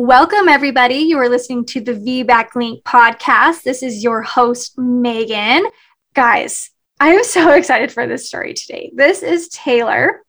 Welcome, everybody. You are listening to the VBAC Link podcast. This is your host, Meagan. Guys, I am so excited for this story today. This is Taylor,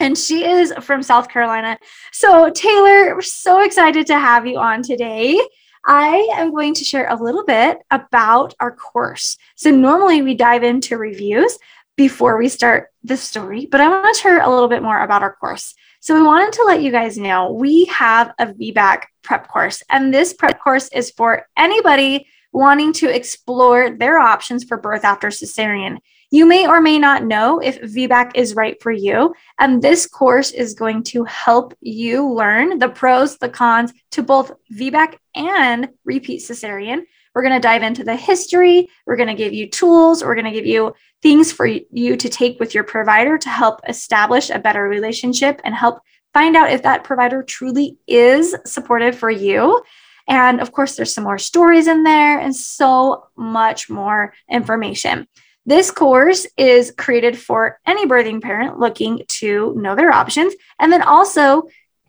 and she is from South Carolina. So, Taylor, we're so excited to have you on today. I am going to share a little bit about our course. So, normally we dive into reviews before we start the story, but I want to share a little bit more about our course. So, we wanted to let you guys know we have a VBAC prep course, and this prep course is for anybody wanting to explore their options for birth after cesarean. You may or may not know if VBAC is right for you, and this course is going to help you learn the pros, the cons to both VBAC and repeat cesarean. We're going to dive into the history. We're going to give you tools. We're going to give you things for you to take with your provider to help establish a better relationship and help find out if that provider truly is supportive for you. And of course, there's some more stories in there and so much more information. This course is created for any birthing parent looking to know their options, and then also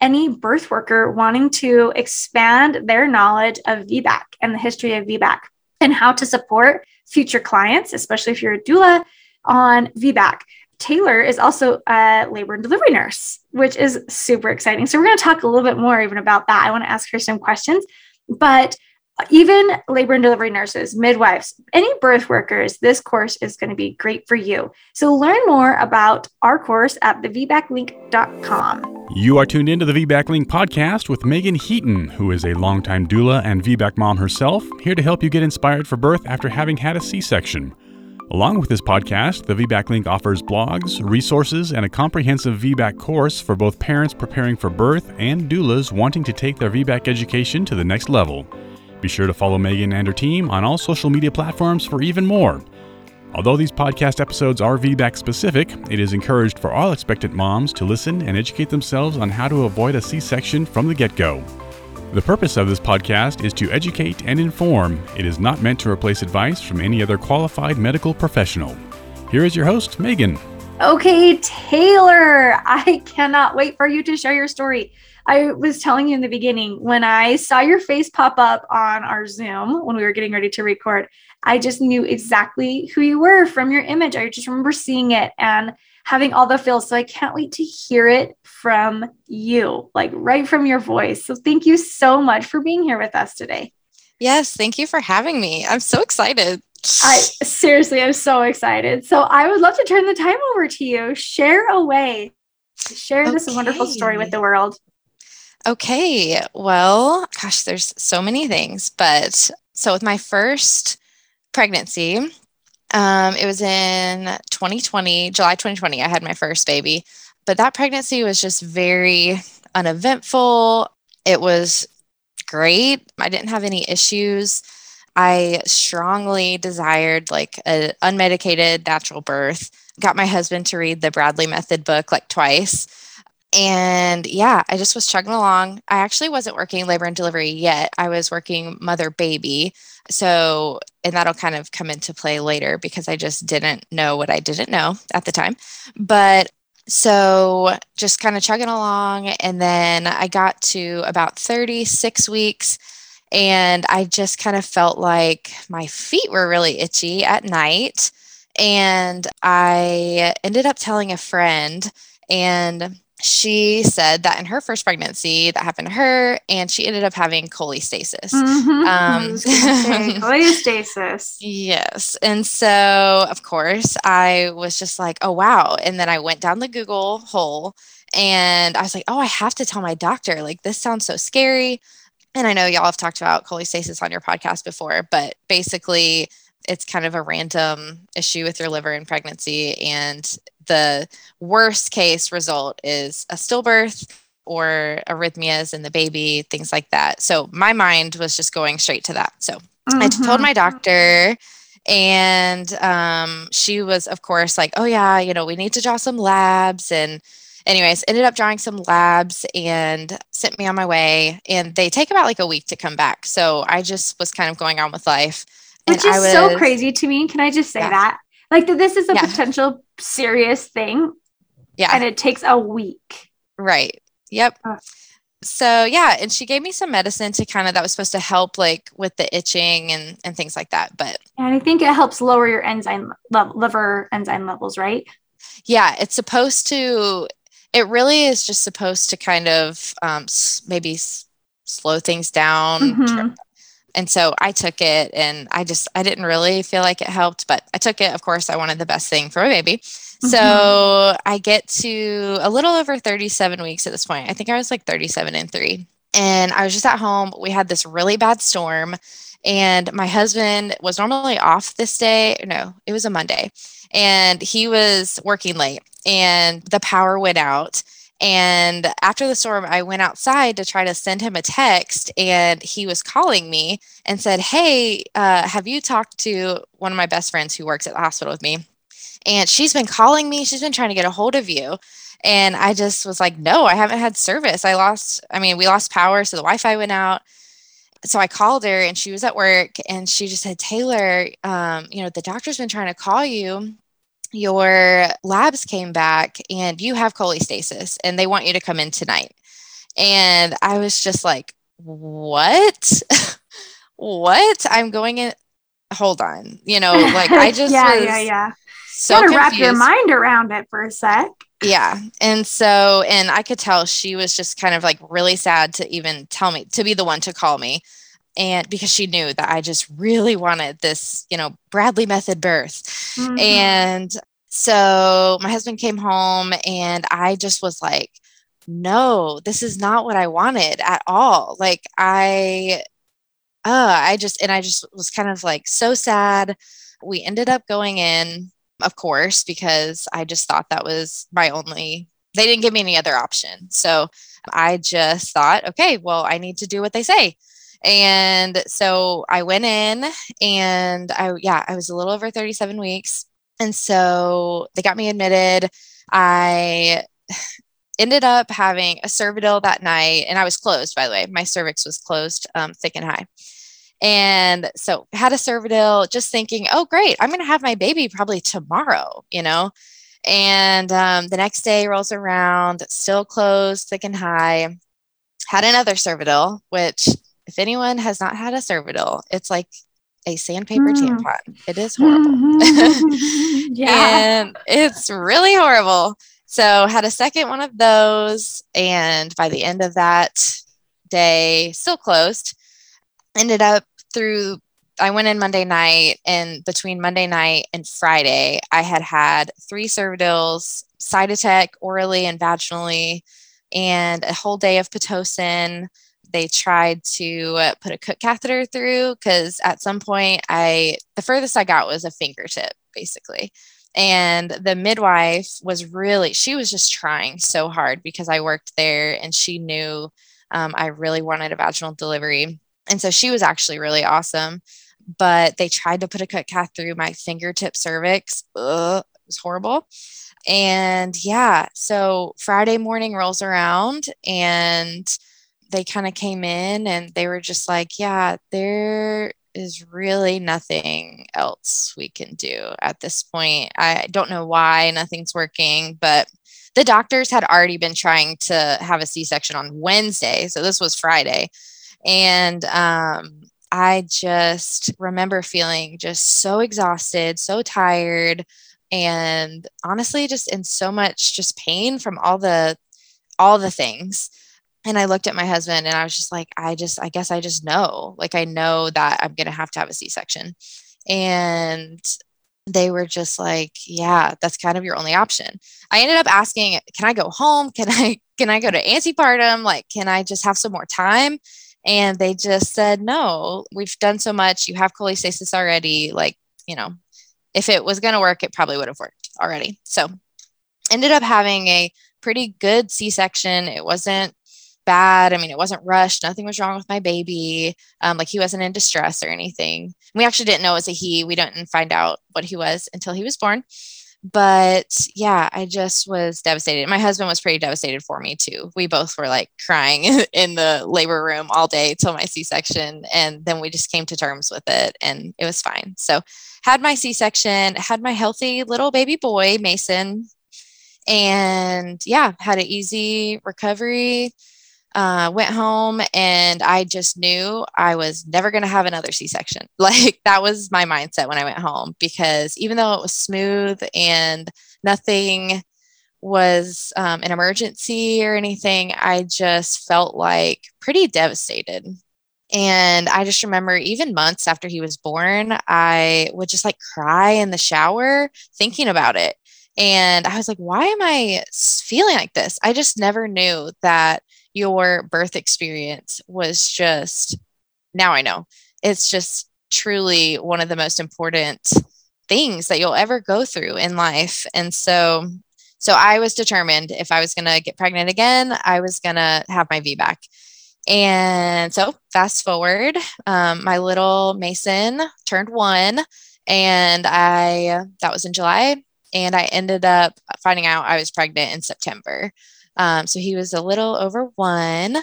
any birth worker wanting to expand their knowledge of VBAC and the history of VBAC and how to support future clients, especially if you're a doula on VBAC. Taylor is also a labor and delivery nurse, which is super exciting. So, we're going to talk a little bit more even about that. I want to ask her some questions, but even labor and delivery nurses, midwives, any birth workers, this course is going to be great for you. So learn more about our course at thevbaclink.com. You are tuned into the VBAC Link podcast with Meagan Heaton, who is a longtime doula and VBAC mom herself, here to help you get inspired for birth after having had a C section. Along with this podcast, the VBAC Link offers blogs, resources, and a comprehensive VBAC course for both parents preparing for birth and doulas wanting to take their VBAC education to the next level. Be sure to follow Meagan and her team on all social media platforms for even more. Although these podcast episodes are VBAC specific, it is encouraged for all expectant moms to listen and educate themselves on how to avoid a C section from the get go. The purpose of this podcast is to educate and inform. It is not meant to replace advice from any other qualified medical professional. Here is your host, Meagan. Okay, Taylor, I cannot wait for you to share your story. I was telling you in the beginning when I saw your face pop up on our Zoom when we were getting ready to record, I just knew exactly who you were from your image. I just remember seeing it and having all the feels. So I can't wait to hear it from you, like right from your voice. So thank you so much for being here with us today. Yes, thank you for having me. I'm so excited. I seriously, I'm so excited. So I would love to turn the time over to you. Share away. Share okay. this wonderful story with the world. Okay. Well, gosh, there's so many things. But so with my first pregnancy, um, it was in 2020, July 2020, I had my first baby. But that pregnancy was just very uneventful. It was great. I didn't have any issues. I strongly desired like an unmedicated natural birth. Got my husband to read the Bradley Method book like twice and yeah, I just was chugging along. I actually wasn't working labor and delivery yet. I was working mother baby. So, and that'll kind of come into play later because I just didn't know what I didn't know at the time. But so just kind of chugging along. And then I got to about 36 weeks and I just kind of felt like my feet were really itchy at night. And I ended up telling a friend, and she said that in her first pregnancy that happened to her and she ended up having cholestasis mm-hmm. um, cholestasis yes and so of course i was just like oh wow and then i went down the google hole and i was like oh i have to tell my doctor like this sounds so scary and i know y'all have talked about cholestasis on your podcast before but basically it's kind of a random issue with your liver in pregnancy and the worst case result is a stillbirth or arrhythmias in the baby, things like that. So my mind was just going straight to that. So mm-hmm. I told my doctor, and um, she was, of course, like, oh, yeah, you know, we need to draw some labs. And, anyways, ended up drawing some labs and sent me on my way. And they take about like a week to come back. So I just was kind of going on with life. Which is was, so crazy to me. Can I just say yeah. that? Like that this is a yeah. potential serious thing. Yeah. And it takes a week. Right. Yep. so yeah, and she gave me some medicine to kind of that was supposed to help like with the itching and and things like that. But and I think it helps lower your enzyme le- liver enzyme levels, right? Yeah, it's supposed to. It really is just supposed to kind of um, maybe slow things down. Mm-hmm. And so I took it, and I just I didn't really feel like it helped, but I took it. Of course, I wanted the best thing for my baby. Mm-hmm. So I get to a little over 37 weeks at this point. I think I was like 37 and three. And I was just at home. We had this really bad storm, and my husband was normally off this day. No, it was a Monday and he was working late and the power went out and after the storm, I went outside to try to send him a text, and he was calling me and said, Hey, uh, have you talked to one of my best friends who works at the hospital with me? And she's been calling me, she's been trying to get a hold of you. And I just was like, No, I haven't had service. I lost, I mean, we lost power, so the Wi Fi went out. So I called her and she was at work and she just said, Taylor, um, you know, the doctor's been trying to call you your labs came back and you have cholestasis and they want you to come in tonight. And I was just like, what? what? I'm going in. Hold on. You know, like I just yeah, yeah, yeah. So you gotta wrap your mind around it for a sec. Yeah. And so, and I could tell she was just kind of like really sad to even tell me, to be the one to call me and because she knew that I just really wanted this, you know, Bradley method birth. Mm-hmm. And so my husband came home and I just was like, no, this is not what I wanted at all. Like I uh I just and I just was kind of like so sad. We ended up going in, of course, because I just thought that was my only they didn't give me any other option. So I just thought, okay, well, I need to do what they say. And so I went in and I, yeah, I was a little over 37 weeks. And so they got me admitted. I ended up having a cervidil that night and I was closed, by the way. My cervix was closed, um, thick and high. And so had a cervidil just thinking, oh, great, I'm going to have my baby probably tomorrow, you know? And um, the next day rolls around, still closed, thick and high. Had another cervidil, which if anyone has not had a cervidil, it's like a sandpaper mm. tampon. It is horrible. yeah. and it's really horrible. So had a second one of those and by the end of that day still closed. Ended up through I went in Monday night and between Monday night and Friday I had had three cervidils, Cytotec orally and vaginally and a whole day of pitocin they tried to uh, put a cook catheter through because at some point I the furthest I got was a fingertip basically. And the midwife was really, she was just trying so hard because I worked there and she knew um, I really wanted a vaginal delivery. And so she was actually really awesome. But they tried to put a cut cath through my fingertip cervix. Ugh, it was horrible. And yeah, so Friday morning rolls around and they kind of came in and they were just like, yeah, there is really nothing else we can do at this point. I don't know why nothing's working, but the doctors had already been trying to have a C section on Wednesday. So this was Friday. And um, I just remember feeling just so exhausted, so tired, and honestly, just in so much just pain from all the all the things and I looked at my husband and I was just like, I just, I guess I just know, like, I know that I'm going to have to have a C section. And they were just like, yeah, that's kind of your only option. I ended up asking, can I go home? Can I, can I go to antepartum? Like, can I just have some more time? And they just said, no, we've done so much. You have cholestasis already. Like, you know, if it was going to work, it probably would have worked already. So ended up having a pretty good C-section. It wasn't bad. I mean, it wasn't rushed. Nothing was wrong with my baby. Um, like he wasn't in distress or anything. We actually didn't know it was a he. We didn't find out what he was until he was born. But yeah, I just was devastated. My husband was pretty devastated for me too. We both were like crying in the labor room all day till my C section. And then we just came to terms with it and it was fine. So, had my C section, had my healthy little baby boy, Mason. And yeah, had an easy recovery uh, went home and I just knew I was never going to have another C section. Like that was my mindset when I went home because even though it was smooth and nothing was um, an emergency or anything, I just felt like pretty devastated. And I just remember even months after he was born, I would just like cry in the shower thinking about it. And I was like, why am I feeling like this? I just never knew that your birth experience was just, now I know, it's just truly one of the most important things that you'll ever go through in life. And so, so I was determined if I was going to get pregnant again, I was going to have my VBAC. And so, fast forward, um, my little Mason turned one, and I that was in July, and I ended up finding out I was pregnant in September. Um, so he was a little over one,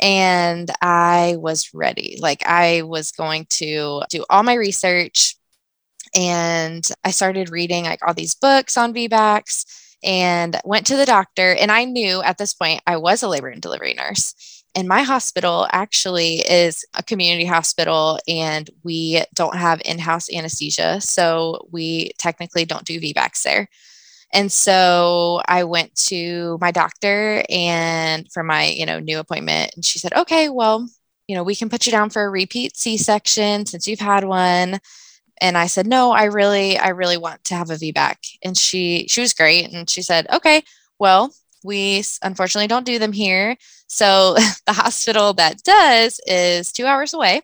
and I was ready. Like I was going to do all my research, and I started reading like all these books on VBACs and went to the doctor. And I knew at this point I was a labor and delivery nurse. And my hospital actually is a community hospital, and we don't have in house anesthesia. So we technically don't do VBACs there. And so I went to my doctor and for my, you know, new appointment and she said, "Okay, well, you know, we can put you down for a repeat C-section since you've had one." And I said, "No, I really I really want to have a VBAC." And she she was great and she said, "Okay, well, we unfortunately don't do them here. So the hospital that does is 2 hours away."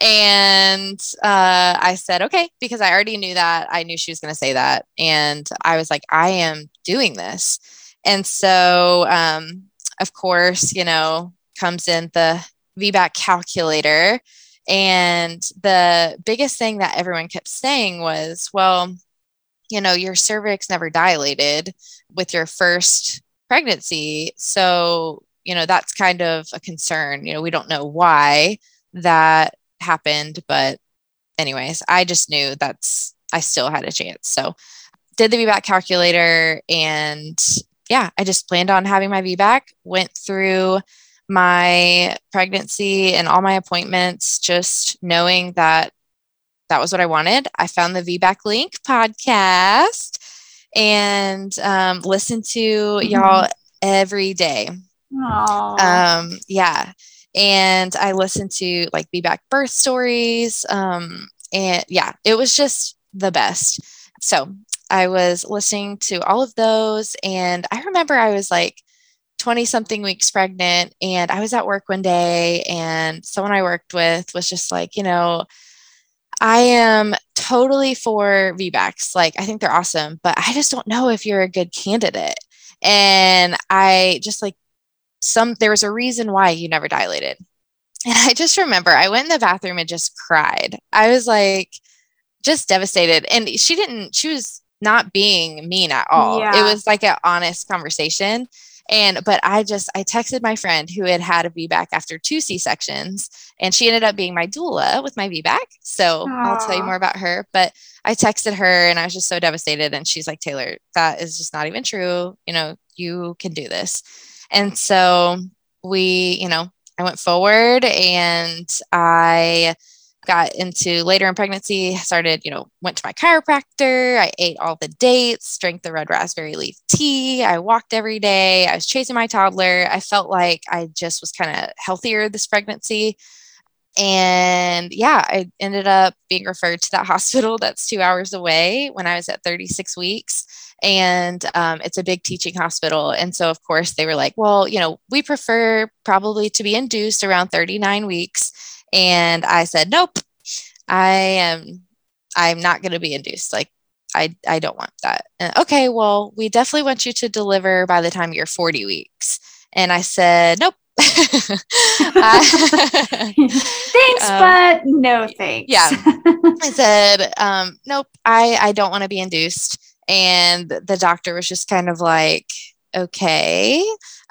And uh, I said, okay, because I already knew that. I knew she was going to say that. And I was like, I am doing this. And so, um, of course, you know, comes in the VBAC calculator. And the biggest thing that everyone kept saying was, well, you know, your cervix never dilated with your first pregnancy. So, you know, that's kind of a concern. You know, we don't know why that happened. But, anyways, I just knew that's, I still had a chance. So, did the VBAC calculator and yeah, I just planned on having my VBAC, went through my pregnancy and all my appointments, just knowing that that was what I wanted. I found the VBAC Link podcast and um, listened to mm-hmm. y'all every day. Um, yeah and I listened to like VBAC birth stories. Um, and yeah, it was just the best. So I was listening to all of those, and I remember I was like 20 something weeks pregnant, and I was at work one day, and someone I worked with was just like, you know, I am totally for VBACs. Like, I think they're awesome, but I just don't know if you're a good candidate. And I just like some there was a reason why you never dilated. And I just remember I went in the bathroom and just cried. I was like just devastated. And she didn't, she was not being mean at all. Yeah. It was like an honest conversation. And, but I just, I texted my friend who had had a VBAC after two C sections, and she ended up being my doula with my VBAC. So Aww. I'll tell you more about her. But I texted her and I was just so devastated. And she's like, Taylor, that is just not even true. You know, you can do this. And so we, you know, I went forward and I got into later in pregnancy, started, you know, went to my chiropractor. I ate all the dates, drank the red raspberry leaf tea. I walked every day. I was chasing my toddler. I felt like I just was kind of healthier this pregnancy. And yeah, I ended up being referred to that hospital that's two hours away when I was at 36 weeks and um, it's a big teaching hospital. And so, of course, they were like, well, you know, we prefer probably to be induced around 39 weeks. And I said, nope, I am, I'm not going to be induced. Like, I, I don't want that. And, okay, well, we definitely want you to deliver by the time you're 40 weeks. And I said, nope. thanks, um, but no thanks. yeah. I said, um, nope, I, I don't want to be induced. And the doctor was just kind of like, okay.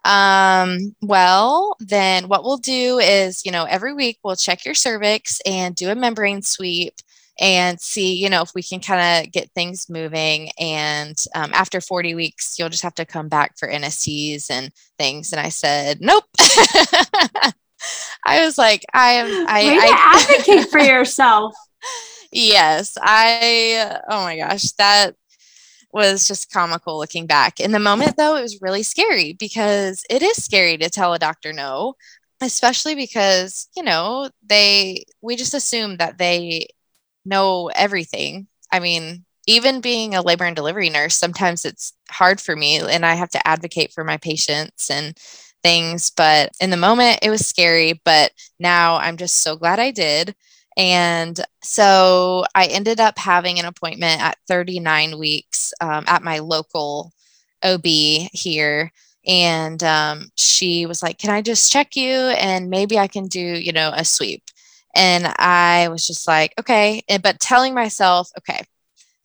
Um, well, then what we'll do is, you know, every week we'll check your cervix and do a membrane sweep. and see, you know, if we can kind of get things moving. And um, after 40 weeks, you'll just have to come back for NSTs and things. And I said, nope. I was like, I am. I, I advocate for yourself. yes, I. Oh my gosh, that was just comical looking back. In the moment, though, it was really scary because it is scary to tell a doctor no, especially because you know they. We just assume that they know everything. I mean, even being a labor and delivery nurse, sometimes it's hard for me, and I have to advocate for my patients and things. But in the moment, it was scary. But now I'm just so glad I did. And so I ended up having an appointment at 39 weeks um, at my local OB here. And um, she was like, Can I just check you? And maybe I can do, you know, a sweep. And I was just like, Okay. But telling myself, Okay,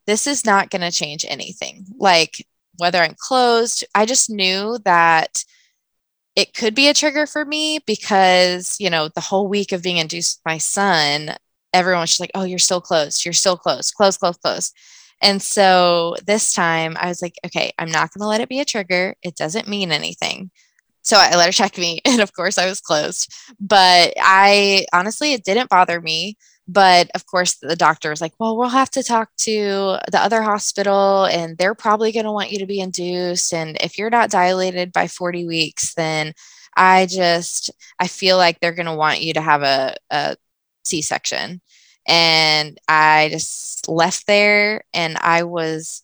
this is not going to change anything. Like, whether I'm closed, I just knew that it could be a trigger for me because, you know, the whole week of being induced with my son, everyone's just like, oh, you're still close. You're still close, close, close, close. And so this time I was like, okay, I'm not going to let it be a trigger. It doesn't mean anything. So I let her check me. And of course, I was closed. But I honestly, it didn't bother me. But of course, the doctor was like, well, we'll have to talk to the other hospital and they're probably going to want you to be induced. And if you're not dilated by 40 weeks, then I just, I feel like they're going to want you to have a, a C section. And I just left there and I was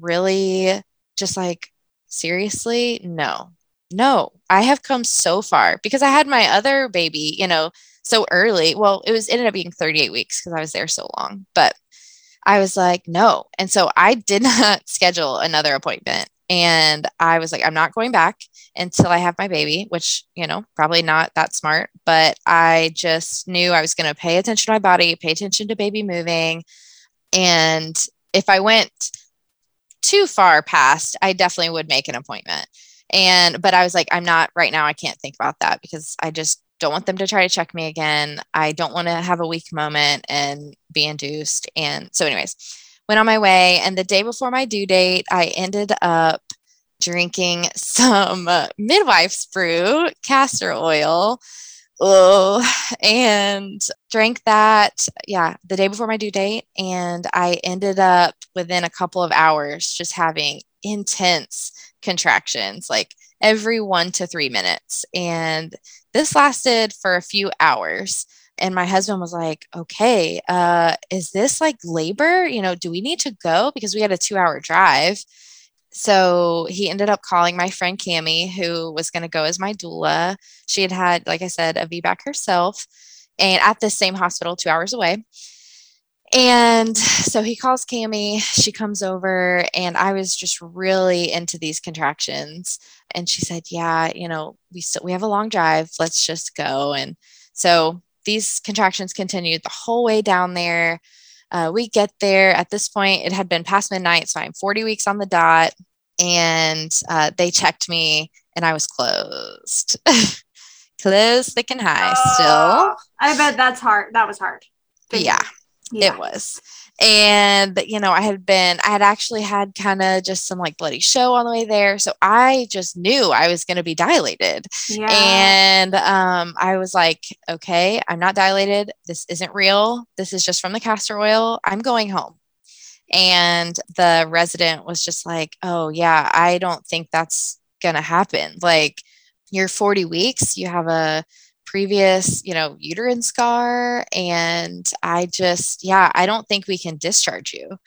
really just like, seriously, no, no, I have come so far because I had my other baby, you know, so early. Well, it was ended up being 38 weeks because I was there so long, but I was like, no. And so I did not schedule another appointment. And I was like, I'm not going back until I have my baby, which, you know, probably not that smart, but I just knew I was going to pay attention to my body, pay attention to baby moving. And if I went too far past, I definitely would make an appointment. And, but I was like, I'm not right now. I can't think about that because I just don't want them to try to check me again. I don't want to have a weak moment and be induced. And so, anyways, went on my way. And the day before my due date, I ended up drinking some midwife's brew castor oil. Oh, and drank that, yeah, the day before my due date. And I ended up within a couple of hours just having intense contractions, like every one to three minutes. And this lasted for a few hours. And my husband was like, okay, uh, is this like labor? You know, do we need to go? Because we had a two hour drive. So he ended up calling my friend Cami, who was going to go as my doula. She had had, like I said, a VBAC herself and at the same hospital two hours away. And so he calls Cami, she comes over, and I was just really into these contractions. And she said, Yeah, you know, we still we have a long drive. Let's just go. And so these contractions continued the whole way down there. Uh, we get there at this point, it had been past midnight, so I'm 40 weeks on the dot. And uh, they checked me, and I was closed. closed, thick and high still. I bet that's hard. That was hard. yeah yeah. it was and you know i had been i had actually had kind of just some like bloody show on the way there so i just knew i was going to be dilated yeah. and um, i was like okay i'm not dilated this isn't real this is just from the castor oil i'm going home and the resident was just like oh yeah i don't think that's going to happen like you're 40 weeks you have a previous, you know, uterine scar. And I just, yeah, I don't think we can discharge you.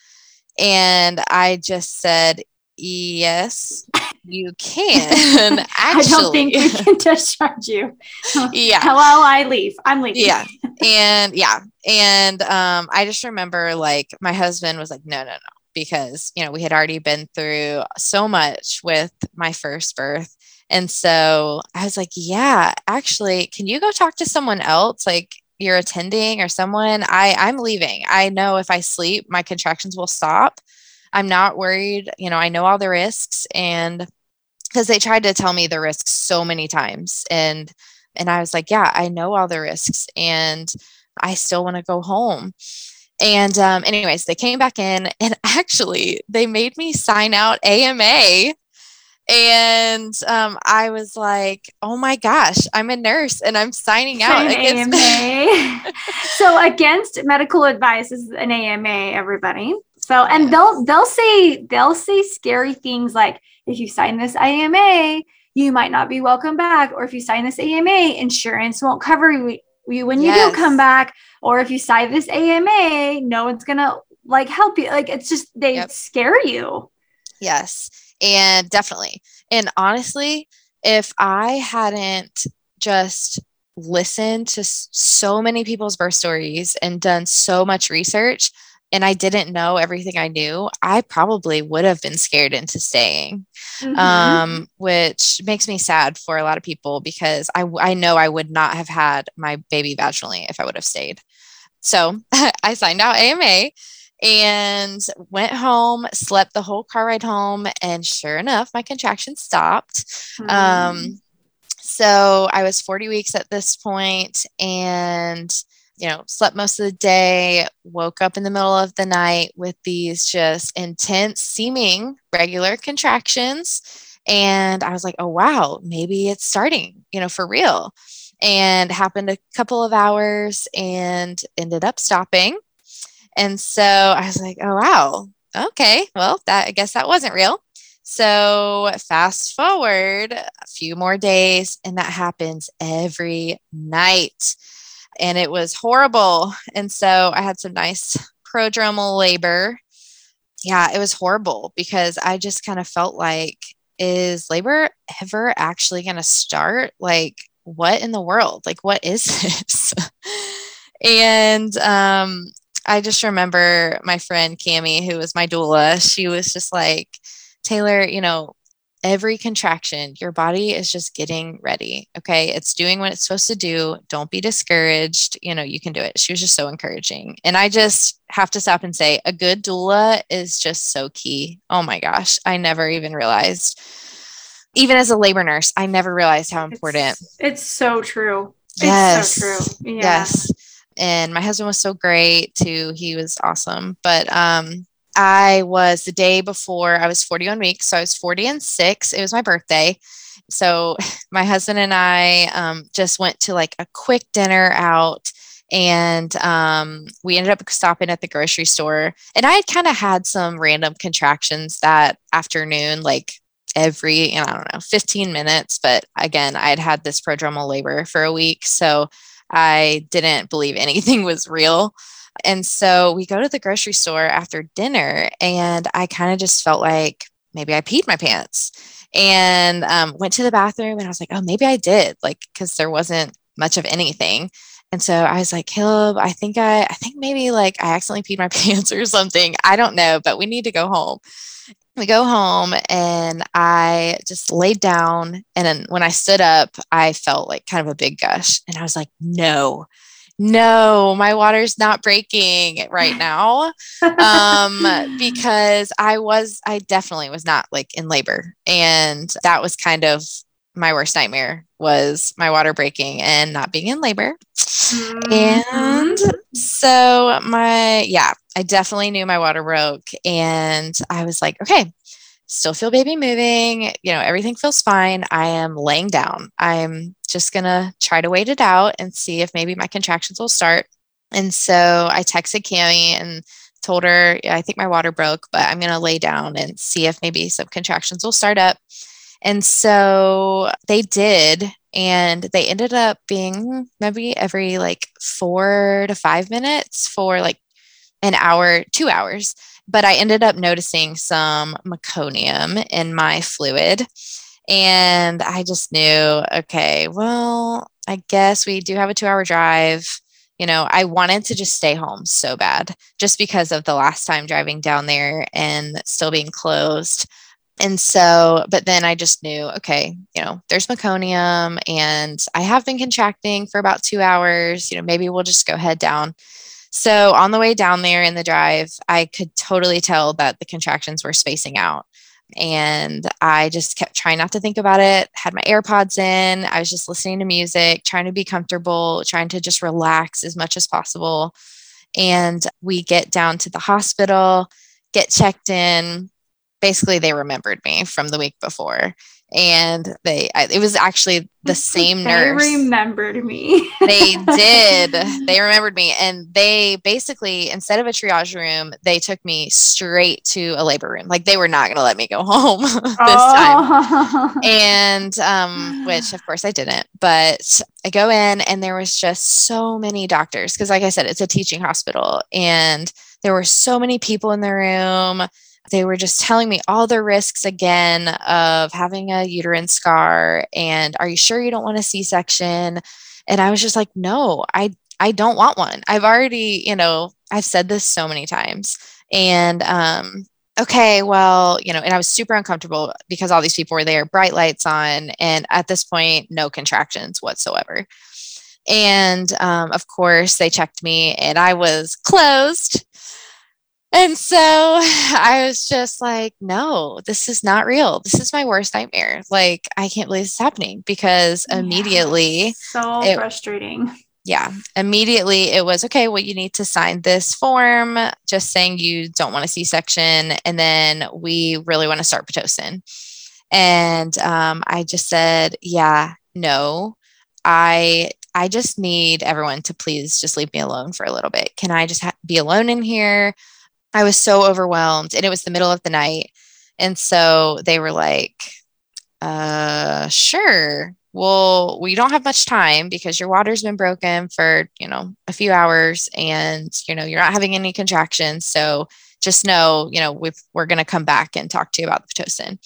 And I just said, yes, you can. Actually. I don't think we can discharge you. yeah. Hello, I leave. I'm leaving. Yeah. And yeah. And um, I just remember like my husband was like, no, no, no. Because, you know, we had already been through so much with my first birth and so I was like, yeah, actually, can you go talk to someone else? Like you're attending or someone? I, I'm leaving. I know if I sleep, my contractions will stop. I'm not worried. You know, I know all the risks and because they tried to tell me the risks so many times. And and I was like, yeah, I know all the risks and I still want to go home. And um, anyways, they came back in and actually they made me sign out AMA. And um, I was like, oh my gosh, I'm a nurse and I'm signing out against AMA. so against medical advice is an AMA, everybody. So and they'll they'll say they'll say scary things like if you sign this AMA, you might not be welcome back, or if you sign this AMA, insurance won't cover you you when you yes. do come back or if you sign this AMA no one's gonna like help you like it's just they yep. scare you yes and definitely and honestly if I hadn't just listened to so many people's birth stories and done so much research and I didn't know everything I knew, I probably would have been scared into staying, mm-hmm. um, which makes me sad for a lot of people because I, I know I would not have had my baby vaginally if I would have stayed. So I signed out AMA and went home, slept the whole car ride home, and sure enough, my contractions stopped. Mm-hmm. Um, so I was 40 weeks at this point, and you know, slept most of the day, woke up in the middle of the night with these just intense, seeming regular contractions. And I was like, oh, wow, maybe it's starting, you know, for real. And happened a couple of hours and ended up stopping. And so I was like, oh, wow, okay, well, that I guess that wasn't real. So fast forward a few more days, and that happens every night and it was horrible. And so I had some nice prodromal labor. Yeah, it was horrible because I just kind of felt like, is labor ever actually going to start? Like, what in the world? Like, what is this? and um, I just remember my friend Cami, who was my doula, she was just like, Taylor, you know, every contraction, your body is just getting ready. Okay. It's doing what it's supposed to do. Don't be discouraged. You know, you can do it. She was just so encouraging. And I just have to stop and say a good doula is just so key. Oh my gosh. I never even realized, even as a labor nurse, I never realized how important. It's, it's so true. Yes. It's so true. Yeah. Yes. And my husband was so great too. He was awesome. But um, I was the day before I was 41 weeks. So I was 40 and six. It was my birthday. So my husband and I um, just went to like a quick dinner out and um, we ended up stopping at the grocery store. And I had kind of had some random contractions that afternoon, like every, I don't know, 15 minutes. But again, I had had this prodromal labor for a week. So I didn't believe anything was real. And so we go to the grocery store after dinner, and I kind of just felt like maybe I peed my pants and um, went to the bathroom. And I was like, oh, maybe I did, like, because there wasn't much of anything. And so I was like, Caleb, I think I, I think maybe like I accidentally peed my pants or something. I don't know, but we need to go home. We go home and I just laid down. And then when I stood up, I felt like kind of a big gush. And I was like, no, no, my water's not breaking right now. um, because I was, I definitely was not like in labor. And that was kind of my worst nightmare was my water breaking and not being in labor. Mm-hmm. And so my, yeah, I definitely knew my water broke. And I was like, okay, still feel baby moving. You know, everything feels fine. I am laying down. I'm just going to try to wait it out and see if maybe my contractions will start. And so I texted Cami and told her, yeah, I think my water broke, but I'm going to lay down and see if maybe some contractions will start up. And so they did. And they ended up being maybe every like four to five minutes for like an hour, two hours but I ended up noticing some meconium in my fluid. And I just knew, okay, well, I guess we do have a two hour drive. You know, I wanted to just stay home so bad just because of the last time driving down there and still being closed. And so, but then I just knew, okay, you know, there's meconium and I have been contracting for about two hours. You know, maybe we'll just go head down. So on the way down there in the drive, I could totally tell that the contractions were spacing out. And I just kept trying not to think about it, had my AirPods in. I was just listening to music, trying to be comfortable, trying to just relax as much as possible. And we get down to the hospital, get checked in. Basically, they remembered me from the week before. And they it was actually the same they nurse. remembered me. They did. They remembered me. And they basically instead of a triage room they took me straight to a labor room. Like they were not going to let me go home this oh. time and um which of course i didn't. But i go in and there was just so many doctors because like i said it's a teaching hospital. And there were so many people in the room they were just telling me all the risks again of having a uterine scar and are you sure you don't want a c-section? And i was just like no i i don't want one. I've already you know i've said this so many times. And um okay well you know and i was super uncomfortable because all these people were there bright lights on and at this point no contractions whatsoever. And um, of course they checked me and i was closed and so I was just like, no, this is not real. This is my worst nightmare. Like, I can't believe this is happening because yeah, immediately. So it, frustrating. Yeah. Immediately it was okay, well, you need to sign this form just saying you don't want a C section. And then we really want to start Pitocin. And um, I just said, yeah, no, I I just need everyone to please just leave me alone for a little bit. Can I just ha- be alone in here? I was so overwhelmed and it was the middle of the night. And so they were like, uh, sure. Well, we don't have much time because your water's been broken for, you know, a few hours and, you know, you're not having any contractions. So just know, you know, we are going to come back and talk to you about the Pitocin.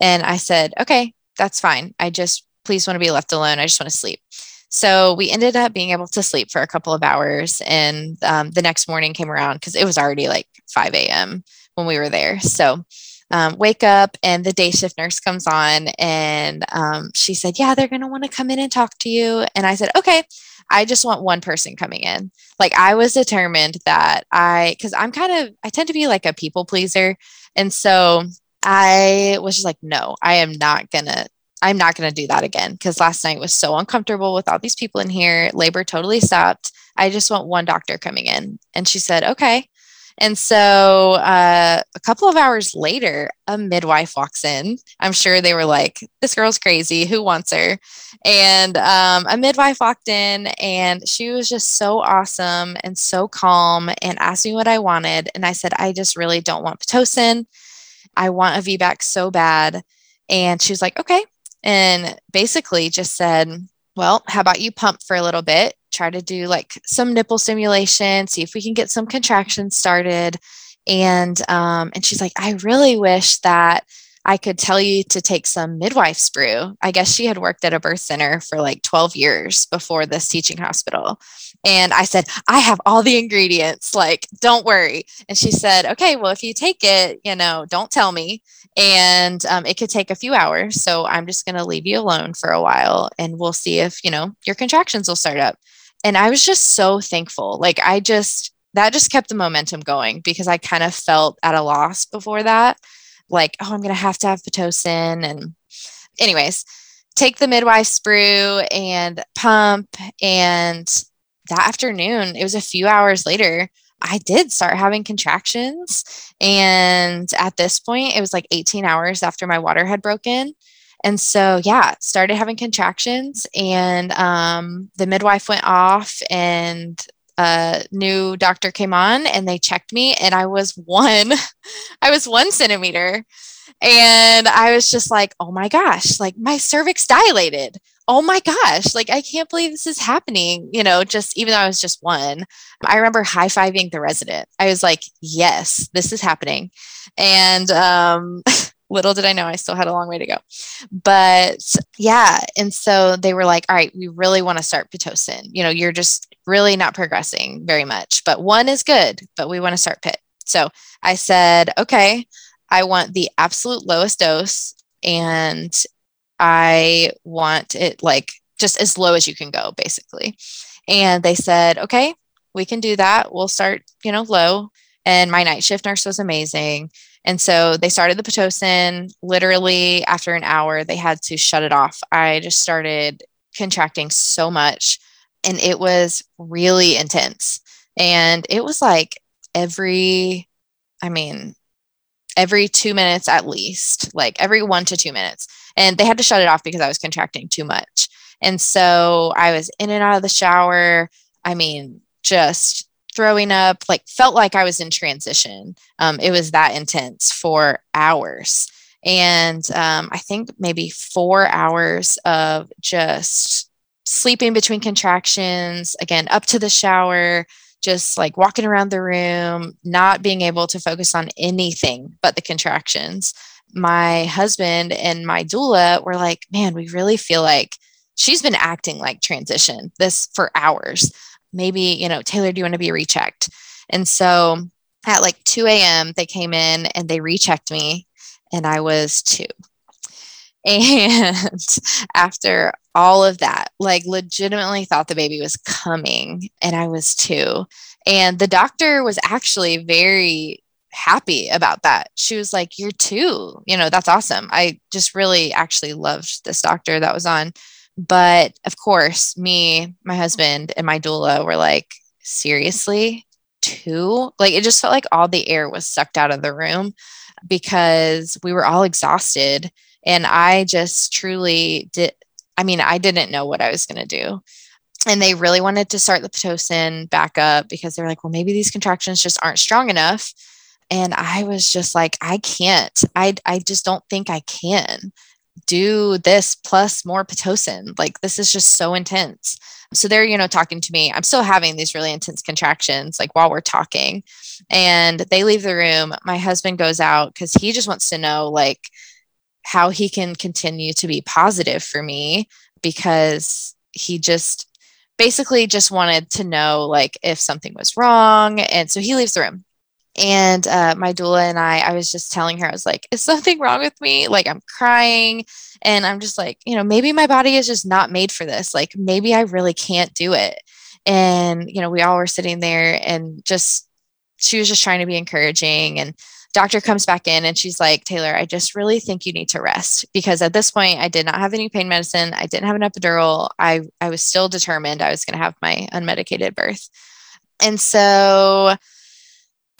And I said, okay, that's fine. I just please want to be left alone. I just want to sleep. So we ended up being able to sleep for a couple of hours. And um, the next morning came around because it was already like 5 a.m. when we were there. So um, wake up and the day shift nurse comes on and um, she said, Yeah, they're going to want to come in and talk to you. And I said, Okay, I just want one person coming in. Like I was determined that I, because I'm kind of, I tend to be like a people pleaser. And so I was just like, No, I am not going to I'm not going to do that again because last night was so uncomfortable with all these people in here. Labor totally stopped. I just want one doctor coming in. And she said, okay. And so uh, a couple of hours later, a midwife walks in. I'm sure they were like, this girl's crazy. Who wants her? And um, a midwife walked in and she was just so awesome and so calm and asked me what I wanted. And I said, I just really don't want Pitocin. I want a VBAC so bad. And she was like, okay, and basically just said, well, how about you pump for a little bit, try to do like some nipple stimulation, see if we can get some contractions started. And um, and she's like, I really wish that I could tell you to take some midwife brew. I guess she had worked at a birth center for like 12 years before this teaching hospital. And I said, I have all the ingredients, like, don't worry. And she said, okay, well, if you take it, you know, don't tell me. And um, it could take a few hours. So I'm just going to leave you alone for a while and we'll see if, you know, your contractions will start up. And I was just so thankful. Like, I just, that just kept the momentum going because I kind of felt at a loss before that. Like, oh, I'm going to have to have Pitocin. And, anyways, take the midwife's brew and pump and that afternoon, it was a few hours later, I did start having contractions. And at this point, it was like 18 hours after my water had broken. And so, yeah, started having contractions, and um, the midwife went off, and a new doctor came on, and they checked me, and I was one, I was one centimeter, and I was just like, oh my gosh, like my cervix dilated oh my gosh, like I can't believe this is happening. You know, just even though I was just one, I remember high fiving the resident. I was like, yes, this is happening. And um, little did I know I still had a long way to go. But yeah. And so they were like, all right, we really want to start Pitocin. You know, you're just really not progressing very much, but one is good, but we want to start Pit. So I said, okay, I want the absolute lowest dose. And I want it like just as low as you can go, basically. And they said, okay, we can do that. We'll start, you know, low. And my night shift nurse was amazing. And so they started the Pitocin. Literally, after an hour, they had to shut it off. I just started contracting so much, and it was really intense. And it was like every, I mean, every two minutes at least, like every one to two minutes. And they had to shut it off because I was contracting too much. And so I was in and out of the shower. I mean, just throwing up, like felt like I was in transition. Um, it was that intense for hours. And um, I think maybe four hours of just sleeping between contractions, again, up to the shower, just like walking around the room, not being able to focus on anything but the contractions. My husband and my doula were like, man, we really feel like she's been acting like transition this for hours. Maybe, you know, Taylor, do you want to be rechecked? And so at like 2 a.m., they came in and they rechecked me, and I was two. And after all of that, like legitimately thought the baby was coming, and I was two. And the doctor was actually very happy about that. She was like, You're two. You know, that's awesome. I just really actually loved this doctor that was on. But of course, me, my husband, and my doula were like, Seriously? Two? Like it just felt like all the air was sucked out of the room because we were all exhausted and I just truly did. I mean, I didn't know what I was going to do. And they really wanted to start the Pitocin back up because they were like, well, maybe these contractions just aren't strong enough. And I was just like, I can't. I, I just don't think I can do this plus more Pitocin. Like, this is just so intense. So they're, you know, talking to me. I'm still having these really intense contractions, like while we're talking. And they leave the room. My husband goes out because he just wants to know, like, how he can continue to be positive for me because he just basically just wanted to know like if something was wrong and so he leaves the room and uh, my doula and i i was just telling her i was like is something wrong with me like i'm crying and i'm just like you know maybe my body is just not made for this like maybe i really can't do it and you know we all were sitting there and just she was just trying to be encouraging and doctor comes back in and she's like, Taylor, I just really think you need to rest because at this point I did not have any pain medicine. I didn't have an epidural. I, I was still determined I was going to have my unmedicated birth. And so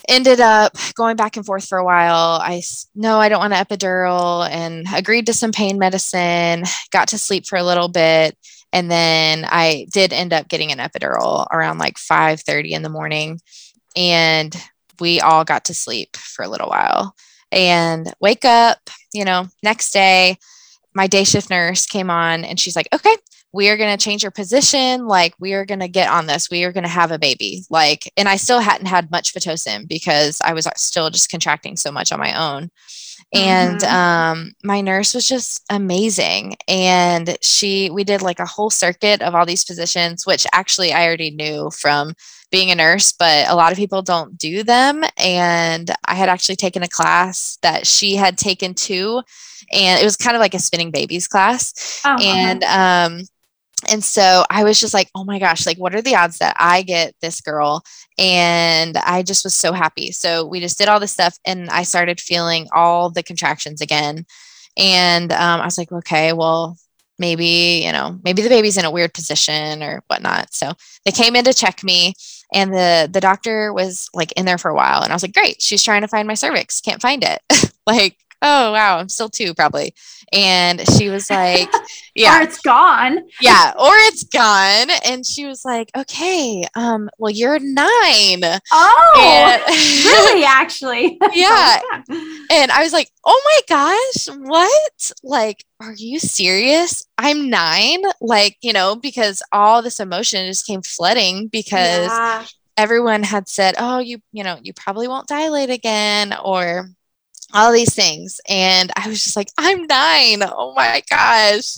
ended up going back and forth for a while. I no, I don't want an epidural and agreed to some pain medicine, got to sleep for a little bit. And then I did end up getting an epidural around like five thirty in the morning. And we all got to sleep for a little while and wake up, you know, next day, my day shift nurse came on and she's like, okay, we are going to change your position. Like, we are going to get on this. We are going to have a baby. Like, and I still hadn't had much Pitocin because I was still just contracting so much on my own. And mm-hmm. um, my nurse was just amazing. And she, we did like a whole circuit of all these positions, which actually I already knew from being a nurse, but a lot of people don't do them. And I had actually taken a class that she had taken too. And it was kind of like a spinning babies class. Uh-huh. And, um, and so I was just like, oh my gosh, like, what are the odds that I get this girl? And I just was so happy. So we just did all this stuff and I started feeling all the contractions again. And um, I was like, okay, well, maybe, you know, maybe the baby's in a weird position or whatnot. So they came in to check me and the the doctor was like in there for a while and i was like great she's trying to find my cervix can't find it like oh wow i'm still two probably. And she was like yeah. Or it's gone. Yeah or it's gone. And she was like okay um well you're nine. Oh and- really actually? Yeah. And i was like oh my gosh what? Like are you serious? I'm nine? Like you know because all this emotion just came flooding because yeah. everyone had said oh you you know you probably won't dilate again or all these things. And I was just like, I'm nine. Oh my gosh.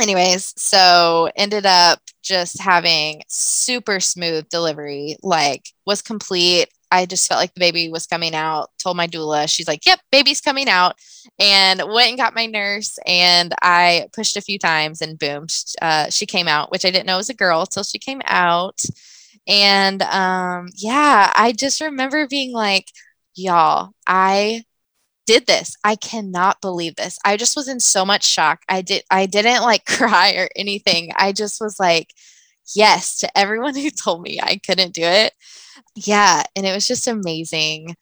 Anyways, so ended up just having super smooth delivery, like was complete. I just felt like the baby was coming out. Told my doula, she's like, "Yep, baby's coming out," and went and got my nurse. And I pushed a few times, and boom, uh, she came out, which I didn't know was a girl till she came out. And um, yeah, I just remember being like, "Y'all, I did this. I cannot believe this. I just was in so much shock. I did I didn't like cry or anything. I just was like, yes to everyone who told me I couldn't do it. Yeah. And it was just amazing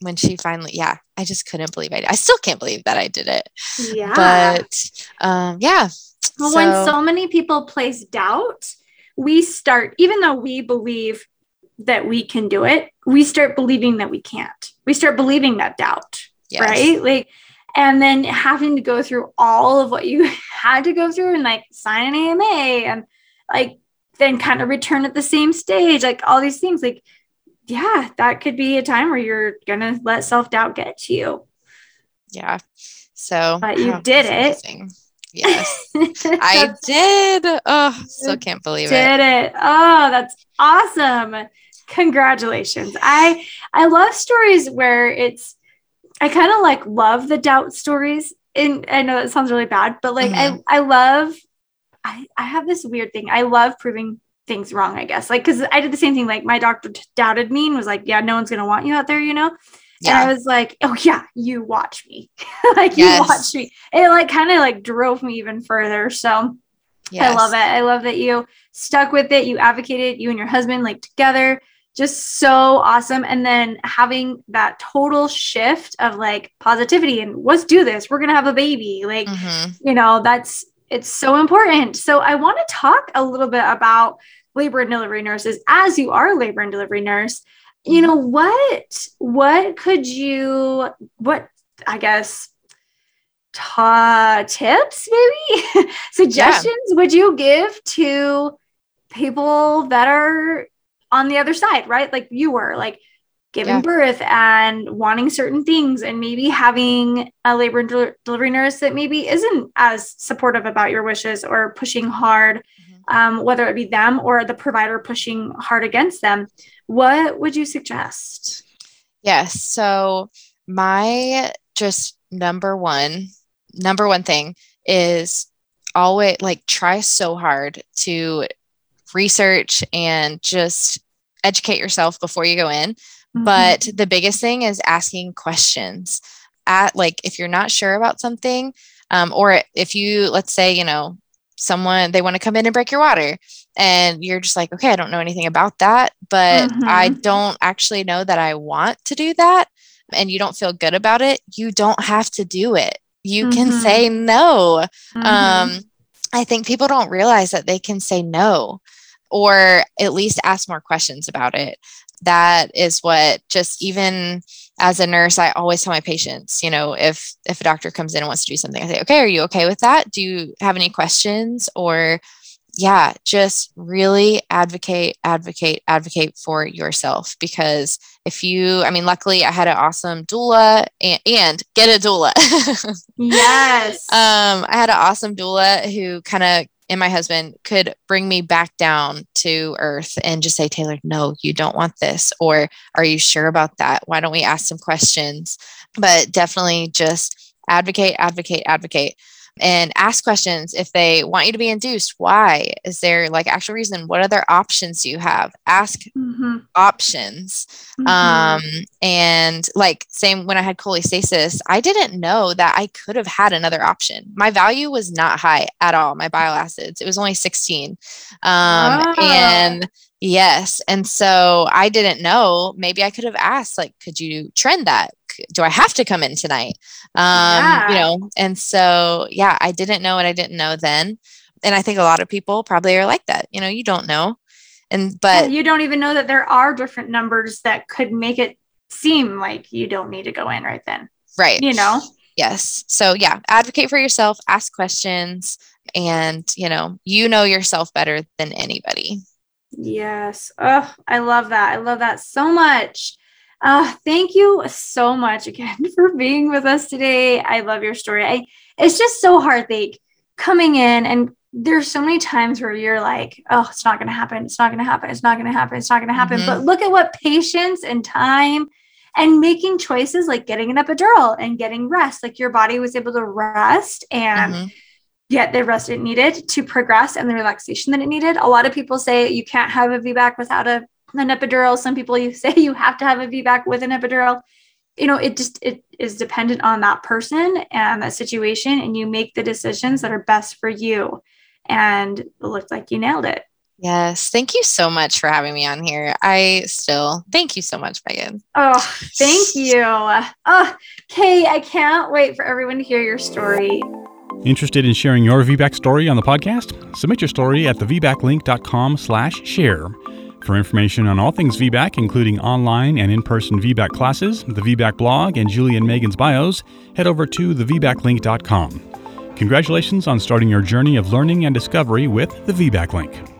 when she finally, yeah, I just couldn't believe I did. I still can't believe that I did it. Yeah. But um, yeah. Well, so, when so many people place doubt, we start, even though we believe that we can do it, we start believing that we can't. We start believing that doubt, yes. right? Like, and then having to go through all of what you had to go through and like sign an AMA and like then kind of return at the same stage, like all these things, like, yeah, that could be a time where you're gonna let self doubt get to you. Yeah. So, but you oh, did it. Yes, I did. Oh, still can't believe did it. Did it? Oh, that's awesome! Congratulations. I I love stories where it's. I kind of like love the doubt stories. And I know that sounds really bad, but like mm-hmm. I I love. I I have this weird thing. I love proving things wrong. I guess like because I did the same thing. Like my doctor t- doubted me and was like, "Yeah, no one's gonna want you out there," you know. Yeah. And I was like, oh yeah, you watch me. like yes. you watch me. It like kind of like drove me even further. So yes. I love it. I love that you stuck with it. You advocated, you and your husband like together. Just so awesome. And then having that total shift of like positivity and let's do this. We're gonna have a baby. Like, mm-hmm. you know, that's it's so important. So I want to talk a little bit about labor and delivery nurses as you are a labor and delivery nurse you know what what could you what i guess ta- tips maybe suggestions yeah. would you give to people that are on the other side right like you were like giving yeah. birth and wanting certain things and maybe having a labor and del- delivery nurse that maybe isn't as supportive about your wishes or pushing hard mm-hmm. um, whether it be them or the provider pushing hard against them what would you suggest? Yes. So, my just number one, number one thing is always like try so hard to research and just educate yourself before you go in. Mm-hmm. But the biggest thing is asking questions. At like, if you're not sure about something, um, or if you, let's say, you know, someone they want to come in and break your water and you're just like okay i don't know anything about that but mm-hmm. i don't actually know that i want to do that and you don't feel good about it you don't have to do it you mm-hmm. can say no mm-hmm. um i think people don't realize that they can say no or at least ask more questions about it. That is what just even as a nurse i always tell my patients you know if if a doctor comes in and wants to do something i say okay are you okay with that? Do you have any questions? Or yeah just really advocate advocate advocate for yourself. Because if you i mean luckily i had an awesome doula and, and get a doula. Yes. Um i had an awesome doula who kind of and my husband could bring me back down to earth and just say, Taylor, no, you don't want this. Or are you sure about that? Why don't we ask some questions? But definitely just advocate, advocate, advocate and ask questions if they want you to be induced. Why? Is there like actual reason? What other options do you have? Ask mm-hmm. options. Mm-hmm. um and like same when i had cholestasis i didn't know that i could have had another option. My value was not high at all my bile acids. It was only 16 um ah. and yes and so i didn't know maybe i could have asked like could you trend that do I have to come in tonight? Um, yeah. you know, and so yeah, I didn't know what I didn't know then. And I think a lot of people probably are like that. You know, you don't know. And but you don't even know that there are different numbers that could make it seem like you don't need to go in right then. Right. You know? Yes. So yeah, advocate for yourself, ask questions, and you know, you know yourself better than anybody. Yes. Oh, I love that. I love that so much. Uh, thank you so much again for being with us today. I love your story. I, it's just so like coming in and there's so many times where you're like, oh, it's not going to happen. It's not going to happen. It's not going to happen. It's not going to happen. Mm-hmm. But look at what patience and time and making choices like getting an epidural and getting rest. Like your body was able to rest and mm-hmm. Get the rest it needed to progress and the relaxation that it needed. A lot of people say you can't have a VBAC without a an epidural. Some people you say you have to have a VBAC with an epidural. You know, it just it is dependent on that person and that situation, and you make the decisions that are best for you. And it looked like you nailed it. Yes. Thank you so much for having me on here. I still thank you so much, Meagan. Oh, thank you. Oh, Kay, I can't wait for everyone to hear your story. Interested in sharing your VBAC story on the podcast? Submit your story at thevbaclink.com slash share. For information on all things VBAC, including online and in-person VBAC classes, the VBAC blog, and Julie and Meagan's bios, head over to thevbaclink.com. Congratulations on starting your journey of learning and discovery with the VBAC Link.